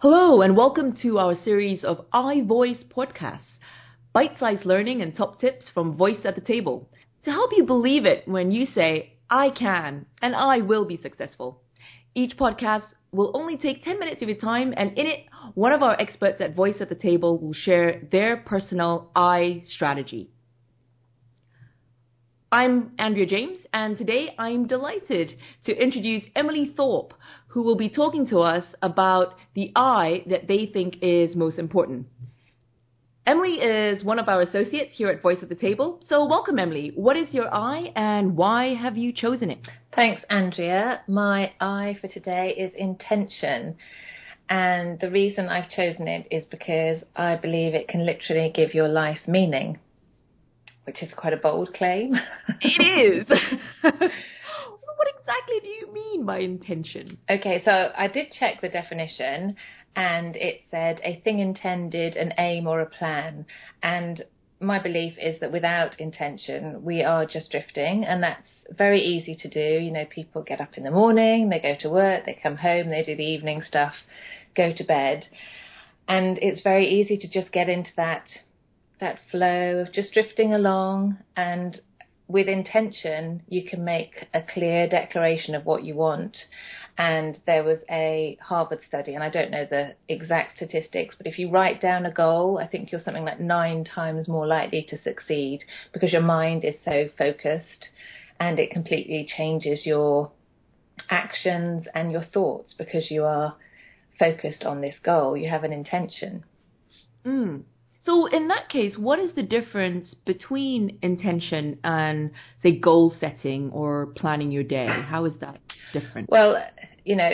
Hello, and welcome to our series of iVoice podcasts bite sized learning and top tips from Voice at the Table to help you believe it when you say, I can and I will be successful. Each podcast will only take 10 minutes of your time, and in it, one of our experts at Voice at the Table will share their personal I strategy. I'm Andrea James, and today I'm delighted to introduce Emily Thorpe, who will be talking to us about the I that they think is most important. Emily is one of our associates here at Voice at the Table. So, welcome, Emily. What is your I, and why have you chosen it? Thanks, Andrea. My I for today is intention. And the reason I've chosen it is because I believe it can literally give your life meaning which is quite a bold claim. it is. what exactly do you mean by intention? Okay, so I did check the definition and it said a thing intended, an aim, or a plan. And my belief is that without intention, we are just drifting, and that's very easy to do. You know, people get up in the morning, they go to work, they come home, they do the evening stuff, go to bed. And it's very easy to just get into that that flow of just drifting along and with intention you can make a clear declaration of what you want and there was a Harvard study, and I don't know the exact statistics, but if you write down a goal, I think you're something like nine times more likely to succeed because your mind is so focused and it completely changes your actions and your thoughts because you are focused on this goal. You have an intention. Mm. So in that case, what is the difference between intention and say goal setting or planning your day? How is that different? Well, you know,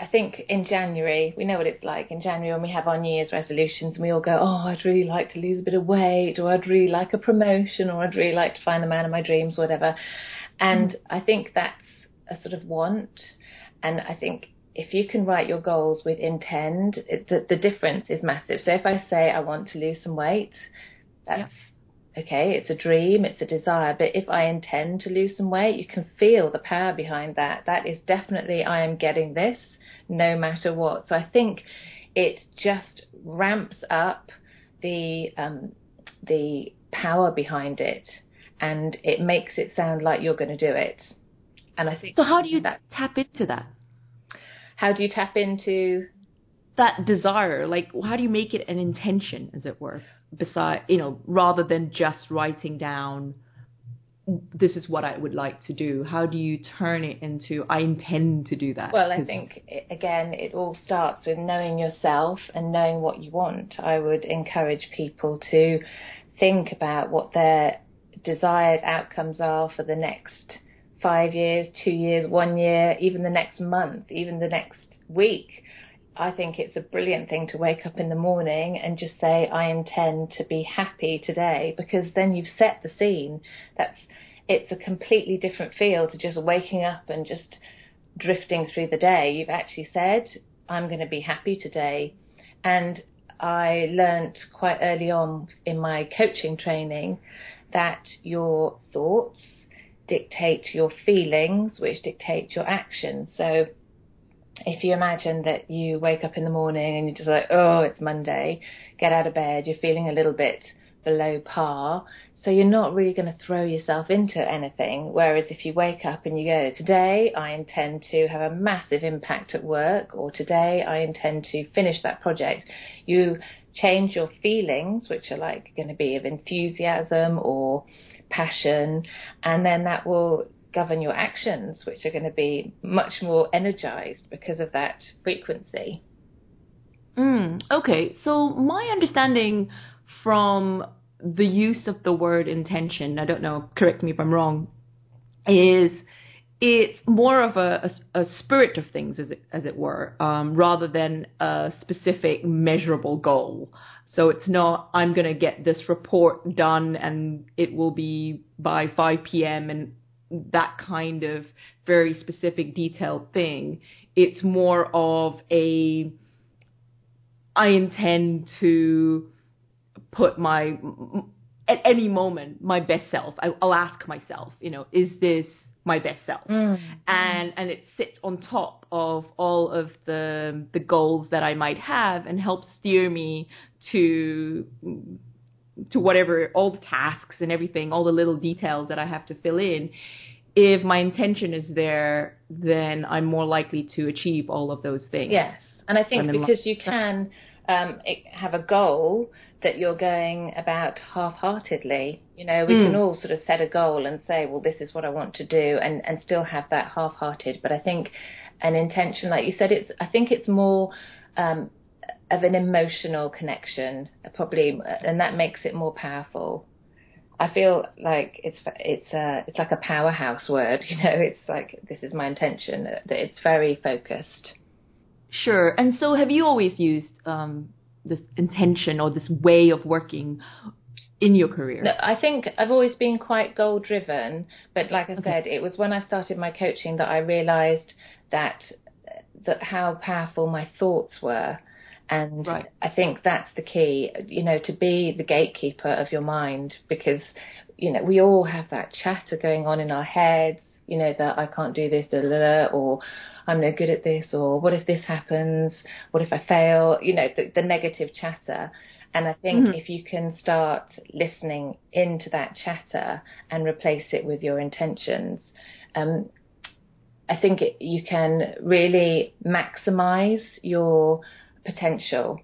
I think in January, we know what it's like. In January, when we have our New Year's resolutions, and we all go, Oh, I'd really like to lose a bit of weight, or I'd really like a promotion, or I'd really like to find the man of my dreams, whatever. And mm. I think that's a sort of want. And I think if you can write your goals with intent, it, the, the difference is massive. So if I say I want to lose some weight, that's yeah. okay. It's a dream, it's a desire. But if I intend to lose some weight, you can feel the power behind that. That is definitely I am getting this no matter what. So I think it just ramps up the um, the power behind it, and it makes it sound like you're going to do it. And I think so. How do you that, tap into that? How do you tap into that desire? Like, how do you make it an intention, as it were, beside, you know, rather than just writing down, this is what I would like to do? How do you turn it into, I intend to do that? Well, I think, again, it all starts with knowing yourself and knowing what you want. I would encourage people to think about what their desired outcomes are for the next five years, two years, one year, even the next month, even the next week. I think it's a brilliant thing to wake up in the morning and just say, I intend to be happy today, because then you've set the scene. That's, it's a completely different feel to just waking up and just drifting through the day. You've actually said, I'm going to be happy today. And I learnt quite early on in my coaching training that your thoughts, dictate your feelings, which dictate your actions. So if you imagine that you wake up in the morning and you're just like, oh, it's Monday, get out of bed, you're feeling a little bit below par. So you're not really going to throw yourself into anything. Whereas if you wake up and you go, today I intend to have a massive impact at work, or today I intend to finish that project, you change your feelings, which are like going to be of enthusiasm or passion, and then that will govern your actions, which are going to be much more energized because of that frequency. Mm, okay, so my understanding from the use of the word intention, I don't know, correct me if I'm wrong, is it's more of a, a, a spirit of things, as it, as it were, um, rather than a specific measurable goal. So it's not, I'm going to get this report done and it will be by 5 p.m. and that kind of very specific detailed thing. It's more of a, I intend to put my, at any moment, my best self. I, will ask myself, you know, is this my best self? Mm. And, and it sits on top of all of the, the goals that I might have and helps steer me to to whatever all the tasks and everything, all the little details that I have to fill in. If my intention is there, then I'm more likely to achieve all of those things. Yes, and I think because you can um, have a goal that you're going about half-heartedly. You know, we mm. can all sort of set a goal and say, well, this is what I want to do, and and still have that half-hearted. But I think an intention, like you said, it's I think it's more um, of an emotional connection, probably, and that makes it more powerful. I feel like it's it's a it's like a powerhouse word, you know. It's like this is my intention. That it's very focused. Sure. And so, have you always used um, this intention or this way of working in your career? No, I think I've always been quite goal driven, but like I okay. said, it was when I started my coaching that I realised that that how powerful my thoughts were. And right. I think that's the key, you know, to be the gatekeeper of your mind because, you know, we all have that chatter going on in our heads, you know, that I can't do this, da, da, da, or I'm no good at this, or what if this happens? What if I fail? You know, the, the negative chatter. And I think mm-hmm. if you can start listening into that chatter and replace it with your intentions, um, I think it, you can really maximize your potential.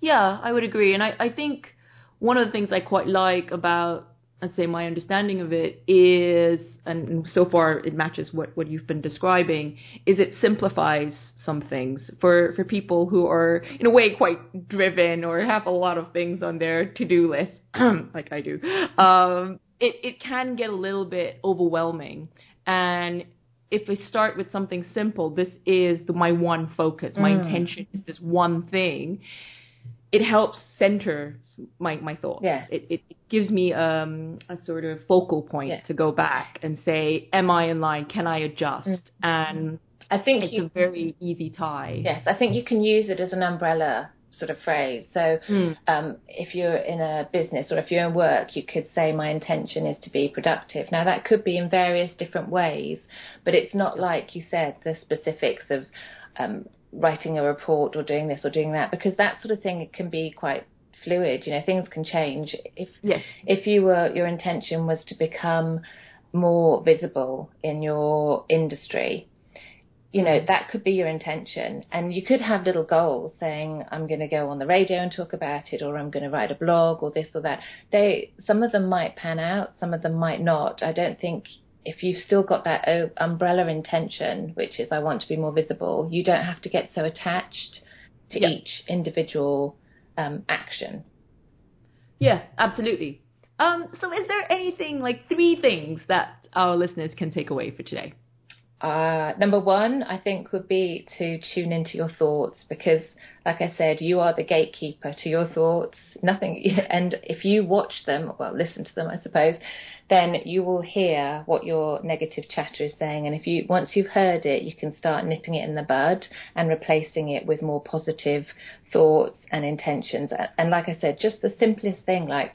Yeah, I would agree. And I, I think one of the things I quite like about I'd say my understanding of it is, and so far it matches what, what you've been describing, is it simplifies some things for, for people who are in a way quite driven or have a lot of things on their to-do list, like I do. Um, it, it can get a little bit overwhelming. And if we start with something simple, this is the, my one focus, my mm. intention is this one thing it helps center my my thoughts. Yes. It, it, gives me um, a sort of focal point yes. to go back and say, am I in line? Can I adjust? Mm-hmm. And I think it's you, a very easy tie. Yes, I think you can use it as an umbrella sort of phrase. So mm. um, if you're in a business or if you're in work, you could say my intention is to be productive. Now that could be in various different ways, but it's not like you said the specifics of um, writing a report or doing this or doing that because that sort of thing it can be quite fluid. You know, things can change. If yes. if you were your intention was to become more visible in your industry, you know, that could be your intention. And you could have little goals saying, I'm going to go on the radio and talk about it, or I'm going to write a blog, or this or that. They, some of them might pan out, some of them might not. I don't think if you've still got that umbrella intention, which is I want to be more visible, you don't have to get so attached to yep. each individual um, action. Yeah, absolutely. Um, so, is there anything like three things that our listeners can take away for today? Uh, number one, I think, would be to tune into your thoughts because, like I said, you are the gatekeeper to your thoughts. Nothing, and if you watch them, well, listen to them, I suppose, then you will hear what your negative chatter is saying. And if you, once you've heard it, you can start nipping it in the bud and replacing it with more positive thoughts and intentions. And like I said, just the simplest thing, like,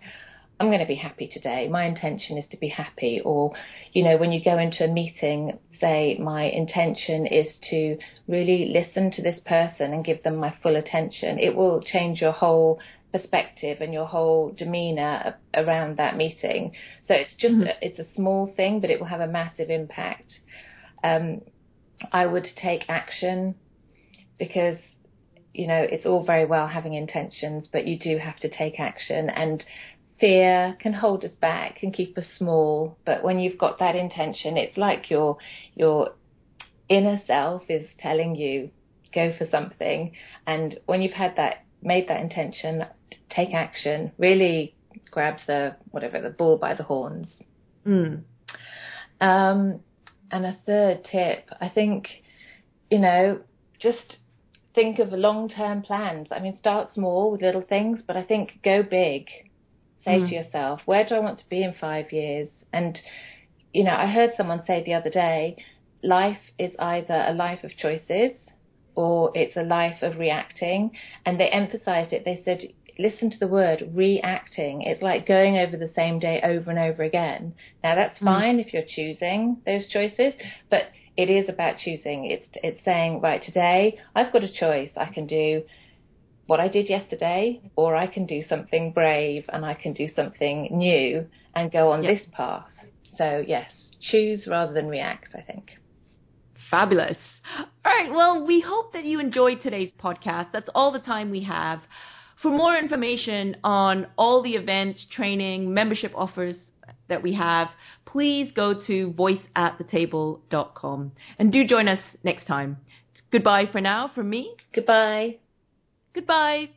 I'm going to be happy today. My intention is to be happy. Or, you know, when you go into a meeting, say, my intention is to really listen to this person and give them my full attention. It will change your whole perspective and your whole demeanor around that meeting. So it's just, mm-hmm. a, it's a small thing, but it will have a massive impact. Um, I would take action because you know, it's all very well having intentions, but you do have to take action. And fear can hold us back and keep us small. But when you've got that intention, it's like your your inner self is telling you go for something. And when you've had that made that intention, take action. Really grab the whatever the bull by the horns. Mm. Um, and a third tip, I think, you know, just think of long term plans. I mean, start small with little things, but I think go big say mm. to yourself, where do I want to be in five years? And, you know, I heard someone say the other day, life is either a life of choices or it's a life of reacting. And they emphasized it. They said, listen to the word reacting. It's like going over the same day over and over again. Now that's mm. fine if you're choosing those choices, but it is about choosing. It's it's saying right today I've got a choice. I can do what I did yesterday, or I can do something brave and I can do something new and go on this path. So yes, choose rather than react. I think. Fabulous. All right. Well, we hope that you enjoyed today's podcast. That's all the time we have. For more information on all the events, training, membership offers that we have, please go to voiceatthetable.com and do join us next time. Goodbye for now from me. Goodbye. Goodbye.